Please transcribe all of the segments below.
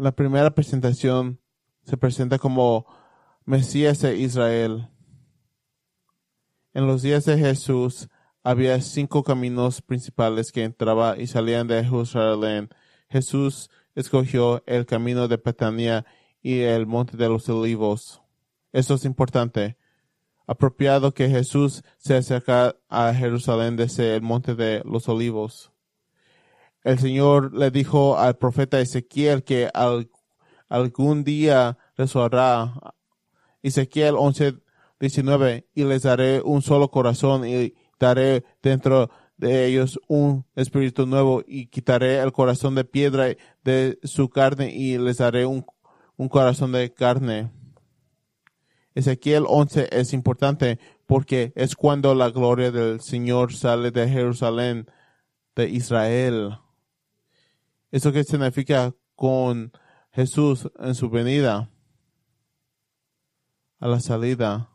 La primera presentación se presenta como Mesías de Israel. En los días de Jesús había cinco caminos principales que entraban y salían de Jerusalén. Jesús escogió el camino de Betania y el monte de los olivos. Esto es importante. Apropiado que Jesús se acerca a Jerusalén desde el monte de los olivos. El Señor le dijo al profeta Ezequiel que algún día resucitará. Ezequiel 11, 19, y les daré un solo corazón y daré dentro de ellos un espíritu nuevo y quitaré el corazón de piedra de su carne y les daré un, un corazón de carne. Ezequiel 11 es importante porque es cuando la gloria del Señor sale de Jerusalén, de Israel. Eso que significa con Jesús en su venida, a la salida.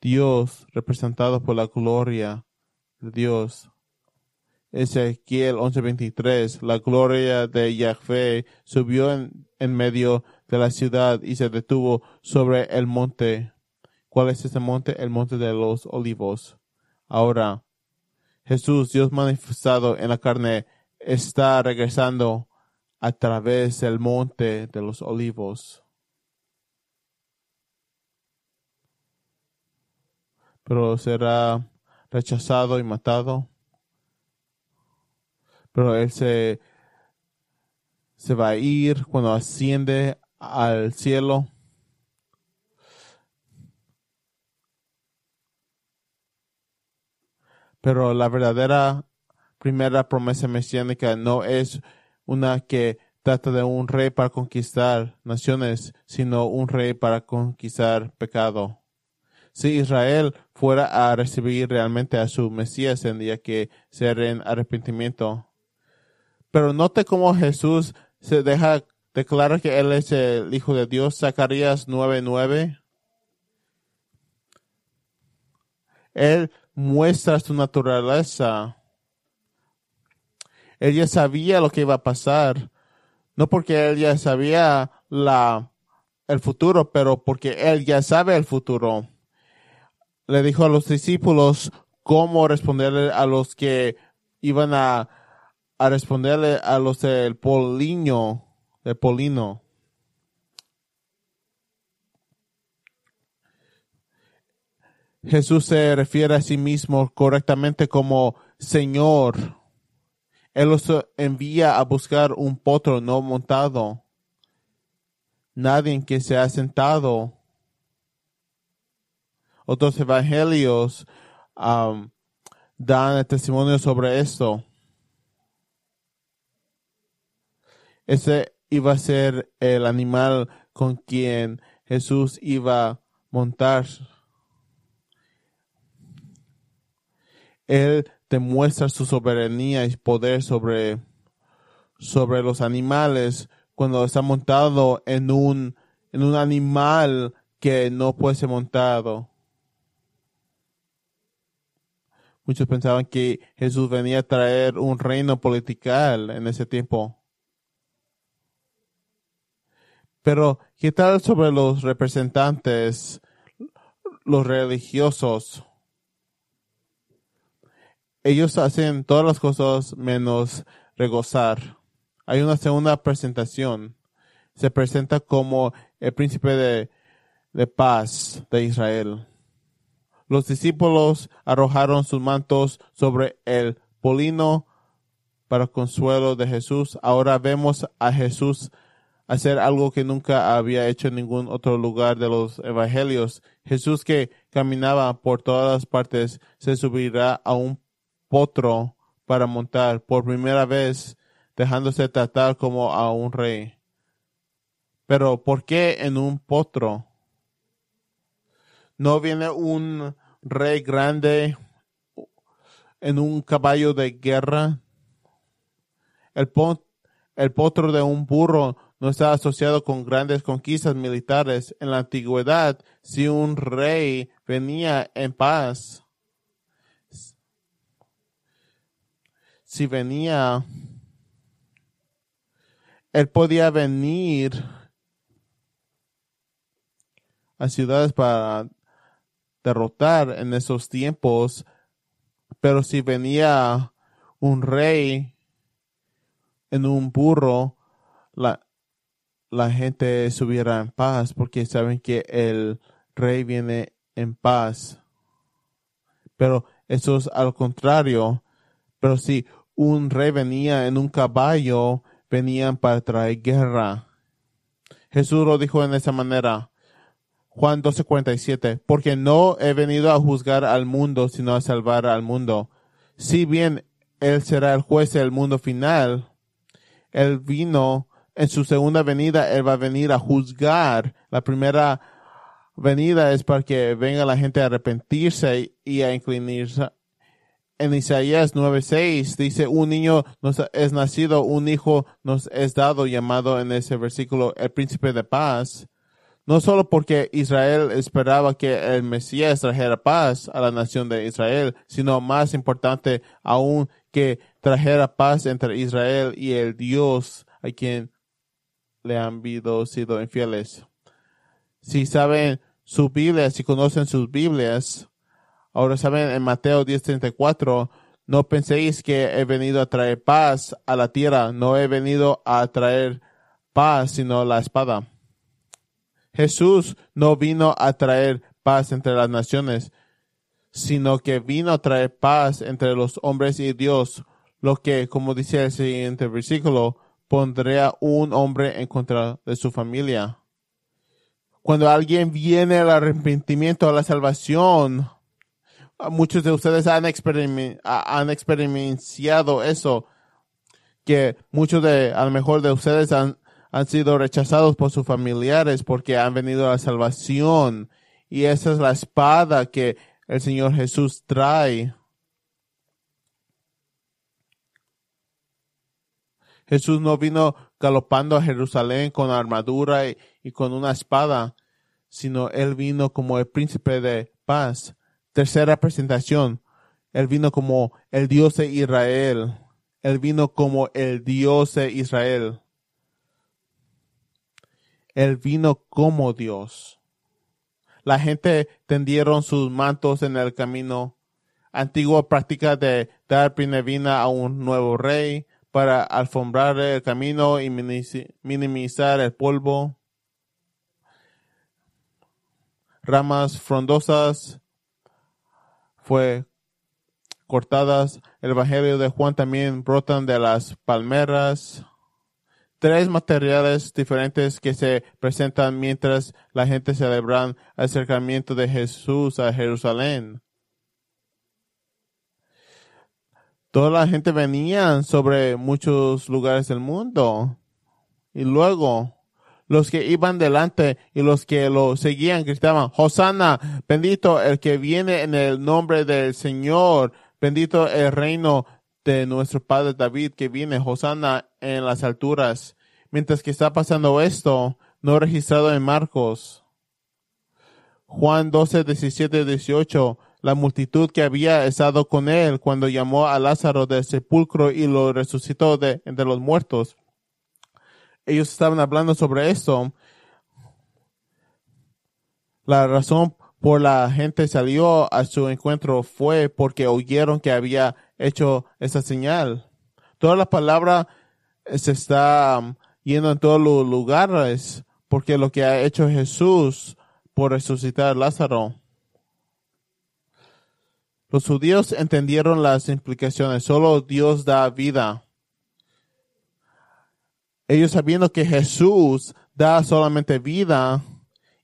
Dios representado por la gloria de Dios. Ezequiel 11:23, la gloria de Yahvé subió en, en, medio de la ciudad y se detuvo sobre el monte. ¿Cuál es ese monte? El monte de los olivos. Ahora, Jesús, Dios manifestado en la carne, está regresando a través del monte de los olivos. Pero será rechazado y matado. Pero él se, se va a ir cuando asciende al cielo. Pero la verdadera primera promesa mesiánica no es una que trata de un rey para conquistar naciones, sino un rey para conquistar pecado. Si Israel fuera a recibir realmente a su Mesías, tendría que ser en arrepentimiento. Pero note cómo Jesús se deja declarar que Él es el Hijo de Dios. Zacarías 9:9. Él muestra su naturaleza. Él ya sabía lo que iba a pasar. No porque él ya sabía la, el futuro, pero porque él ya sabe el futuro. Le dijo a los discípulos cómo responderle a los que iban a a responderle a los del Polino, del Polino. Jesús se refiere a sí mismo correctamente como Señor. Él los envía a buscar un potro no montado. Nadie que se ha sentado. Otros evangelios um, dan testimonio sobre esto. Ese iba a ser el animal con quien Jesús iba a montar. Él demuestra su soberanía y poder sobre, sobre los animales cuando está montado en un, en un animal que no puede ser montado. Muchos pensaban que Jesús venía a traer un reino political en ese tiempo. Pero, ¿qué tal sobre los representantes, los religiosos? Ellos hacen todas las cosas menos regozar. Hay una segunda presentación. Se presenta como el príncipe de, de paz de Israel. Los discípulos arrojaron sus mantos sobre el polino para consuelo de Jesús. Ahora vemos a Jesús hacer algo que nunca había hecho en ningún otro lugar de los evangelios. Jesús que caminaba por todas las partes se subirá a un potro para montar por primera vez dejándose tratar como a un rey. Pero ¿por qué en un potro? ¿No viene un rey grande en un caballo de guerra? El, el potro de un burro no está asociado con grandes conquistas militares. En la antigüedad, si un rey venía en paz, si venía él podía venir a ciudades para derrotar en esos tiempos, pero si venía un rey en un burro, la, la gente estuviera en paz porque saben que el rey viene en paz. Pero eso es al contrario. Pero si un rey venía en un caballo, venían para traer guerra. Jesús lo dijo en esa manera. Juan 12:47, porque no he venido a juzgar al mundo, sino a salvar al mundo. Si bien Él será el juez del mundo final, Él vino en su segunda venida, Él va a venir a juzgar. La primera venida es para que venga la gente a arrepentirse y a inclinarse. En Isaías 9:6 dice, un niño nos es nacido, un hijo nos es dado, llamado en ese versículo el príncipe de paz no solo porque Israel esperaba que el Mesías trajera paz a la nación de Israel, sino más importante aún que trajera paz entre Israel y el Dios a quien le han sido infieles. Si saben su Biblia, si conocen sus Biblias, ahora saben en Mateo 10:34, no penséis que he venido a traer paz a la tierra, no he venido a traer paz, sino la espada. Jesús no vino a traer paz entre las naciones, sino que vino a traer paz entre los hombres y Dios, lo que, como dice el siguiente versículo, pondría un hombre en contra de su familia. Cuando alguien viene al arrepentimiento, a la salvación, muchos de ustedes han, experimentado eso, que muchos de, a lo mejor de ustedes han, sido rechazados por sus familiares porque han venido a la salvación. Y esa es la espada que el Señor Jesús trae. Jesús no vino galopando a Jerusalén con armadura y, con una espada, sino Él vino como el príncipe de paz. Tercera presentación. Él vino como el Dios de Israel. Él vino como el Dios de Israel. Él vino como Dios. La gente tendieron sus mantos en el camino. Antigua práctica de dar pinevina a un nuevo rey para alfombrar el camino y minimizar el polvo. Ramas frondosas fue cortadas. El Evangelio de Juan también brotan de las palmeras tres materiales diferentes que se presentan mientras la gente celebra el acercamiento de Jesús a Jerusalén. Toda la gente venía sobre muchos lugares del mundo. Y luego, los que iban delante y los que lo seguían gritaban, Hosanna, bendito el que viene en el nombre del Señor, bendito el reino de nuestro padre David que viene, Hosanna en las alturas. Mientras que está pasando esto, no registrado en Marcos. Juan 12, 17, 18, la multitud que había estado con él cuando llamó a Lázaro del sepulcro y lo resucitó de entre los muertos. Ellos estaban hablando sobre esto. La razón por la gente salió a su encuentro fue porque oyeron que había hecho esa señal. Toda la palabra se está um, yendo en todos los lugares porque lo que ha hecho Jesús por resucitar a Lázaro. Los judíos entendieron las implicaciones. Solo Dios da vida. Ellos sabiendo que Jesús da solamente vida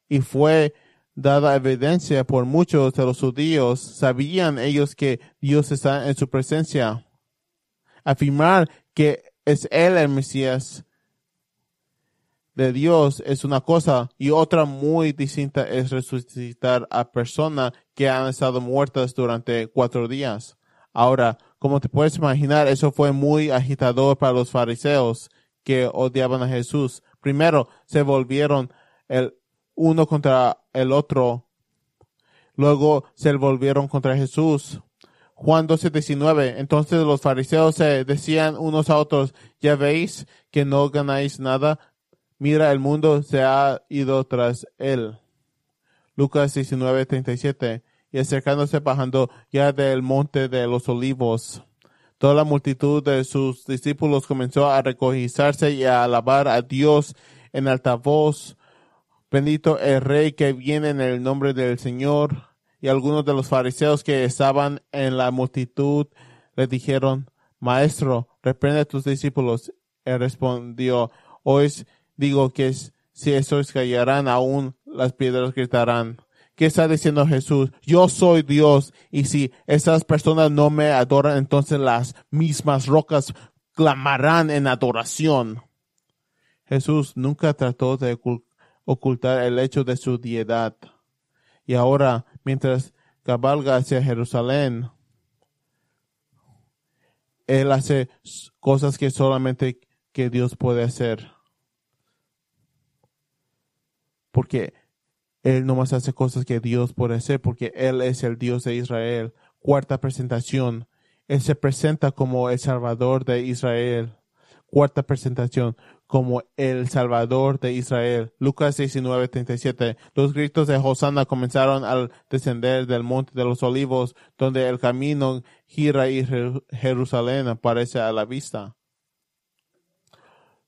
y fue dada evidencia por muchos de los judíos, sabían ellos que Dios está en su presencia. Afirmar que es Él el Mesías de Dios es una cosa y otra muy distinta es resucitar a personas que han estado muertas durante cuatro días. Ahora, como te puedes imaginar, eso fue muy agitador para los fariseos que odiaban a Jesús. Primero, se volvieron el uno contra el otro. Luego se volvieron contra Jesús. Juan 12, 19. Entonces los fariseos se decían unos a otros, ya veis que no ganáis nada. Mira, el mundo se ha ido tras él. Lucas 19, 37. Y acercándose bajando ya del monte de los olivos, toda la multitud de sus discípulos comenzó a regocijarse y a alabar a Dios en alta voz. Bendito el Rey que viene en el nombre del Señor y algunos de los fariseos que estaban en la multitud le dijeron, Maestro, reprende a tus discípulos. Él respondió, Hoy digo que si esos callarán aún, las piedras gritarán. ¿Qué está diciendo Jesús? Yo soy Dios y si esas personas no me adoran, entonces las mismas rocas clamarán en adoración. Jesús nunca trató de ocultar el hecho de su diedad. Y ahora mientras cabalga hacia Jerusalén, él hace cosas que solamente que Dios puede hacer. Porque él no más hace cosas que Dios puede hacer, porque Él es el Dios de Israel. Cuarta presentación. Él se presenta como el Salvador de Israel. Cuarta presentación como el Salvador de Israel. Lucas 19, 37. Los gritos de Hosanna comenzaron al descender del monte de los olivos, donde el camino gira y Jerusalén aparece a la vista.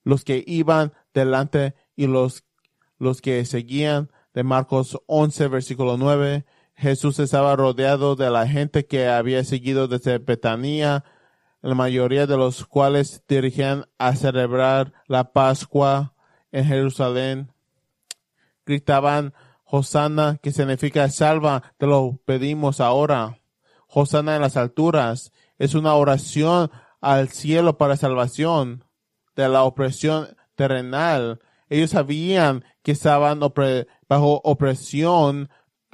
Los que iban delante y los, los que seguían de Marcos 11, versículo 9. Jesús estaba rodeado de la gente que había seguido desde Betania la mayoría de los cuales dirigían a celebrar la Pascua en Jerusalén. Gritaban, Hosanna, que significa salva, te lo pedimos ahora. Hosanna en las alturas. Es una oración al cielo para salvación de la opresión terrenal. Ellos sabían que estaban bajo opresión,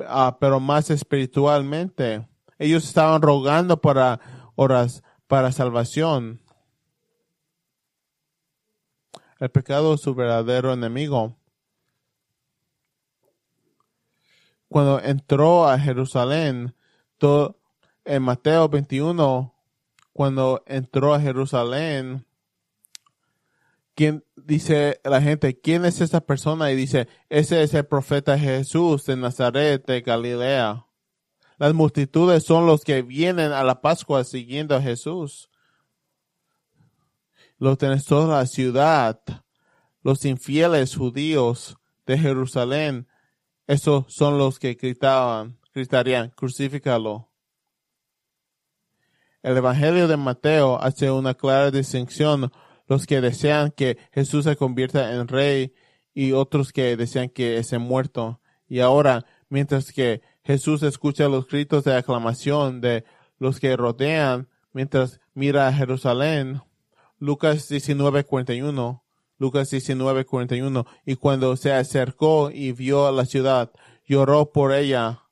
ah, pero más espiritualmente. Ellos estaban rogando para oras para salvación. El pecado es su verdadero enemigo. Cuando entró a Jerusalén, todo, en Mateo 21, cuando entró a Jerusalén, ¿quién dice la gente, quién es esa persona? Y dice, ese es el profeta Jesús de Nazaret de Galilea. Las multitudes son los que vienen a la Pascua siguiendo a Jesús. Los tenés toda la ciudad, los infieles judíos de Jerusalén, esos son los que gritaban, gritarían, crucifícalo. El Evangelio de Mateo hace una clara distinción, los que desean que Jesús se convierta en rey y otros que desean que esté muerto. Y ahora, mientras que Jesús escucha los gritos de aclamación de los que rodean mientras mira a Jerusalén. Lucas 19:41. Lucas 19:41. Y cuando se acercó y vio a la ciudad, lloró por ella.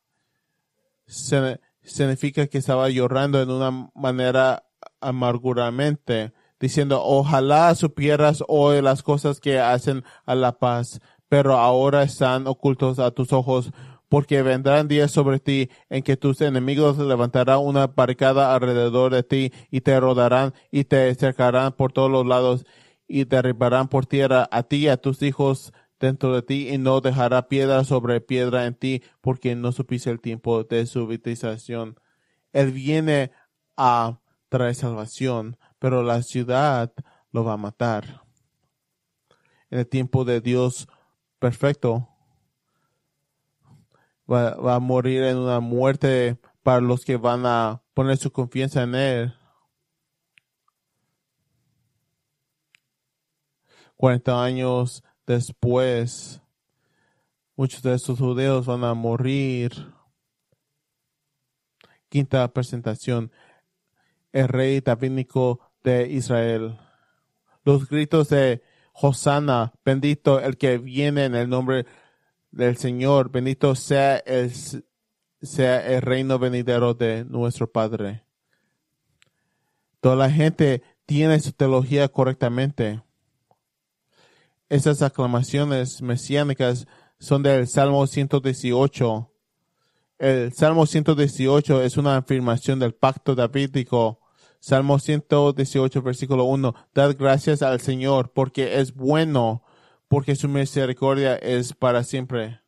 significa que estaba llorando en una manera amarguramente, diciendo, ojalá supieras hoy las cosas que hacen a la paz, pero ahora están ocultos a tus ojos porque vendrán días sobre ti en que tus enemigos levantarán una barricada alrededor de ti y te rodarán y te cercarán por todos los lados y derribarán por tierra a ti y a tus hijos dentro de ti y no dejará piedra sobre piedra en ti porque no supiste el tiempo de su vitalización. Él viene a traer salvación, pero la ciudad lo va a matar. En el tiempo de Dios perfecto, va, a morir en una muerte para los que van a poner su confianza en Él. 40 años después, muchos de estos judeos van a morir. Quinta presentación, el rey davínico de Israel. Los gritos de Hosanna, bendito el que viene en el nombre del Señor, bendito sea el, sea el reino venidero de nuestro Padre. Toda la gente tiene su teología correctamente. Esas aclamaciones mesiánicas son del Salmo 118 El Salmo 118 es una afirmación del pacto davídico. Salmo 118, versículo 1. Dad gracias al Señor porque es bueno, porque su misericordia es para siempre.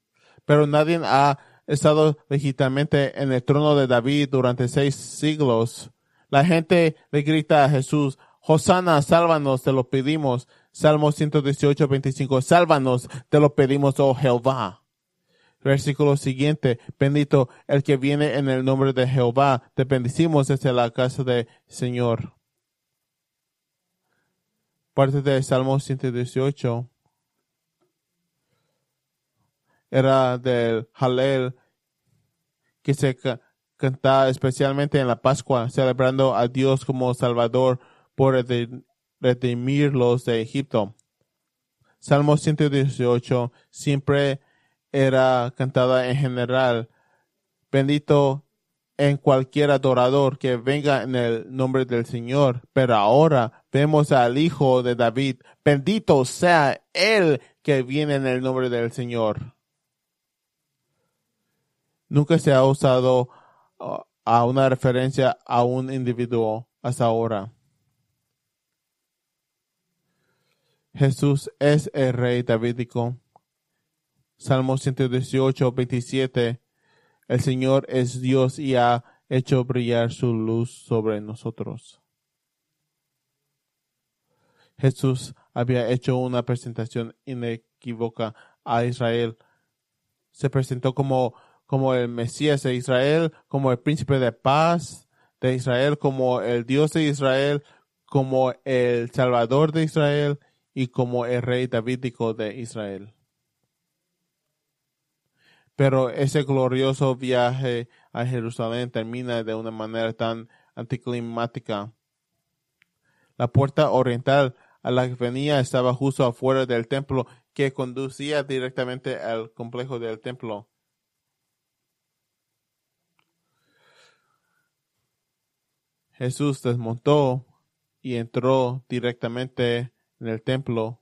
Pero nadie ha estado legítimamente en el trono de David durante seis siglos. La gente le grita a Jesús, Hosanna, sálvanos, te lo pedimos. Salmo 118, 25, sálvanos, te lo pedimos, oh Jehová. Versículo siguiente, bendito el que viene en el nombre de Jehová, te bendicimos desde la casa del Señor. Parte de Salmo 118 era del Halel que se canta especialmente en la Pascua, celebrando a Dios como Salvador por redimirlos de Egipto. Salmo 118 siempre era cantada en general. Bendito en cualquier adorador que venga en el nombre del Señor. Pero ahora vemos al Hijo de David. Bendito sea Él que viene en el nombre del Señor. Nunca se ha usado uh, a una referencia a un individuo hasta ahora. Jesús es el rey davídico. Salmo 118, 27. El Señor es Dios y ha hecho brillar su luz sobre nosotros. Jesús había hecho una presentación inequívoca a Israel. Se presentó como como el Mesías de Israel, como el príncipe de paz de Israel, como el Dios de Israel, como el Salvador de Israel y como el rey davídico de Israel. Pero ese glorioso viaje a Jerusalén termina de una manera tan anticlimática. La puerta oriental a la que venía estaba justo afuera del templo que conducía directamente al complejo del templo. Jesús desmontó y entró directamente en el templo.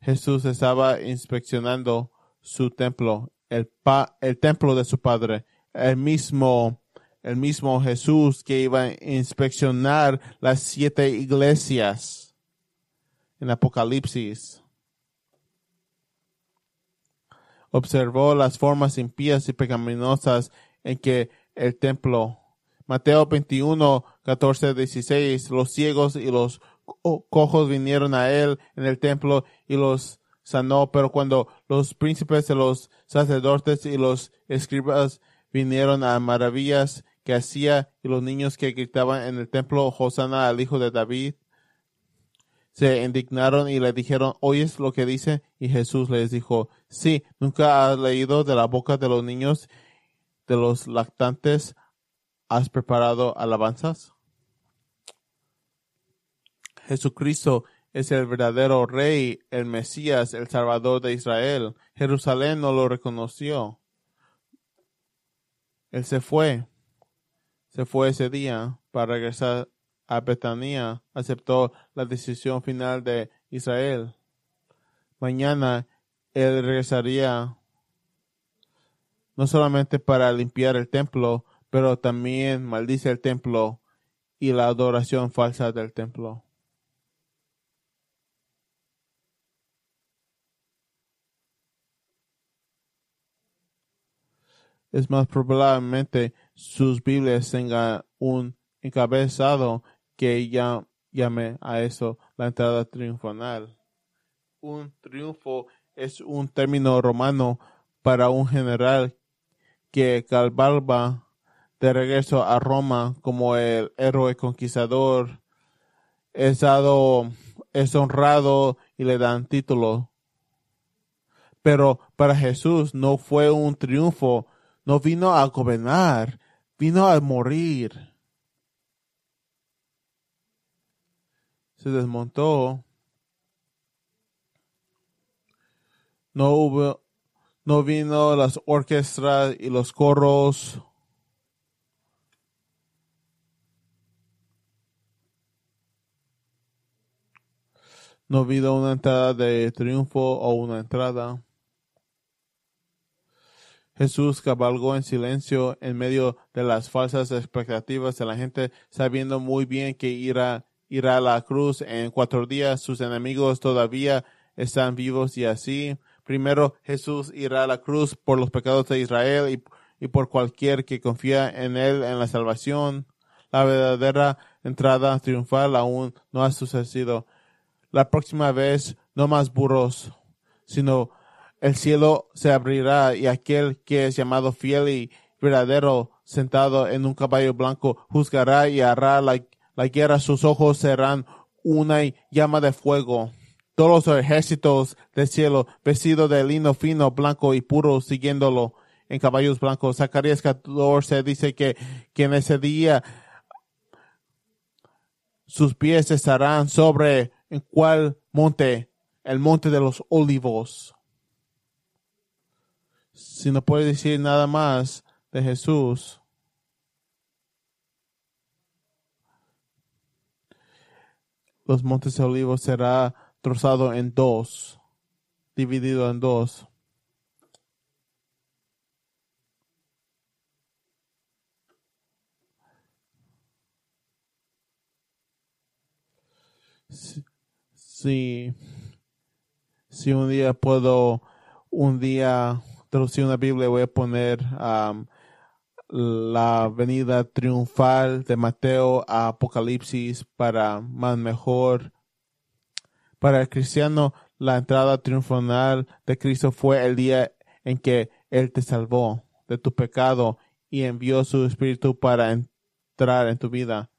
Jesús estaba inspeccionando su templo, el, el templo de su padre, el mismo, el mismo Jesús que iba a inspeccionar las siete iglesias en Apocalipsis. Observó las formas impías y pecaminosas en que el templo Mateo 21, 14, 16, los ciegos y los cojos vinieron a él en el templo y los sanó, pero cuando los príncipes de los sacerdotes y los escribas vinieron a maravillas que hacía y los niños que gritaban en el templo Hosanna al hijo de David, se indignaron y le dijeron, ¿oyes lo que dice? Y Jesús les dijo, sí, nunca has leído de la boca de los niños, de los lactantes, ¿Has preparado alabanzas? Jesucristo es el verdadero Rey, el Mesías, el Salvador de Israel. Jerusalén no lo reconoció. Él se fue. Se fue ese día para regresar a Betania. Aceptó la decisión final de Israel. Mañana él regresaría no solamente para limpiar el templo, pero también maldice el templo y la adoración falsa del templo. Es más probablemente sus Biblias tengan un encabezado que ya llame a eso la entrada triunfal. Un triunfo es un término romano para un general que cabalga de regreso a Roma como el héroe conquistador, es dado, es honrado y le dan título. Pero para Jesús no fue un triunfo, no vino a gobernar, vino a morir. Se desmontó. No hubo, no vino las orquestas y los coros No habido una entrada de triunfo o una entrada. Jesús cabalgó en silencio en medio de las falsas expectativas de la gente, sabiendo muy bien que irá, irá a la cruz en cuatro días. Sus enemigos todavía están vivos y así. Primero Jesús irá a la cruz por los pecados de Israel y, por cualquier que confía en él en la salvación. La verdadera entrada triunfal aún no ha sucedido. La próxima vez no más burros, sino el cielo se abrirá y aquel que es llamado fiel y verdadero, sentado en un caballo blanco, juzgará y hará la, guerra. Sus ojos serán una llama de fuego. Todos los ejércitos del cielo, vestidos de lino fino, blanco y puro, siguiéndolo en caballos blancos. Zacarías 14 dice que, en ese día sus pies estarán sobre en cuál monte, el monte de los olivos si no puede decir nada más de Jesús, los montes de olivos será trozado en dos, dividido en dos. Si, si un día puedo, un día traducción la Biblia voy a poner la venida triunfal de Mateo a Apocalipsis para más mejor. Para el cristiano, la entrada triunfal de Cristo fue el día en que Él te salvó de tu pecado y envió su Espíritu para entrar en tu vida.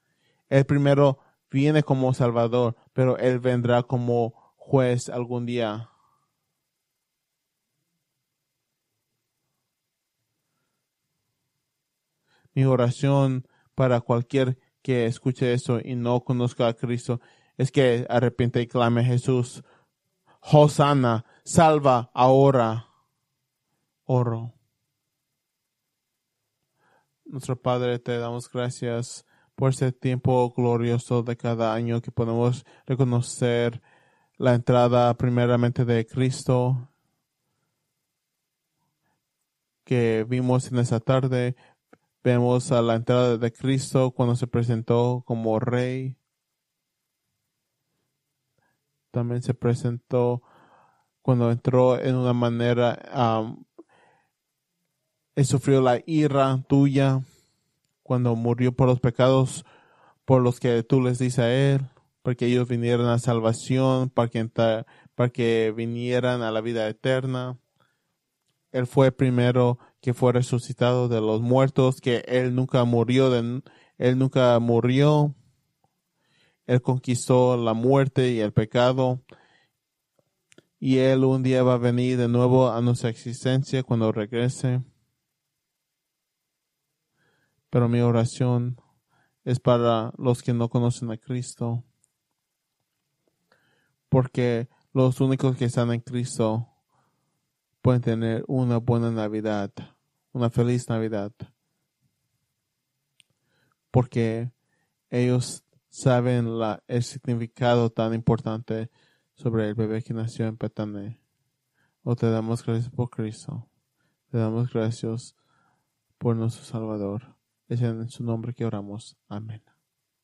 Él primero viene como Salvador, pero Él vendrá como juez algún día. Mi oración para cualquier que escuche eso y no conozca a Cristo es que arrepiente y clame a Jesús. Hosanna, salva ahora. Oro. Nuestro Padre, te damos gracias por este tiempo glorioso de cada año que podemos reconocer la entrada primeramente de Cristo que vimos en esa tarde, Vemos a la entrada de Cristo cuando se presentó como rey. También se presentó cuando entró en una manera, él sufrió la ira tuya cuando murió por los pecados por los que tú les dices a él, para que ellos vinieran a salvación, para que, para que vinieran a la vida eterna. Él fue primero que fue resucitado de los muertos, que Él nunca murió, de, Él nunca murió. Él conquistó la muerte y el pecado. Y Él un día va a venir de nuevo a nuestra existencia cuando regrese. Pero mi oración es para los que no conocen a Cristo. Porque los únicos que están en Cristo pueden tener una buena Navidad, una feliz Navidad. Porque ellos saben la, el significado tan importante sobre el bebé que nació en Petane. O te damos gracias por Cristo. Te damos gracias por nuestro Salvador. Es en su nombre que oramos. Amén.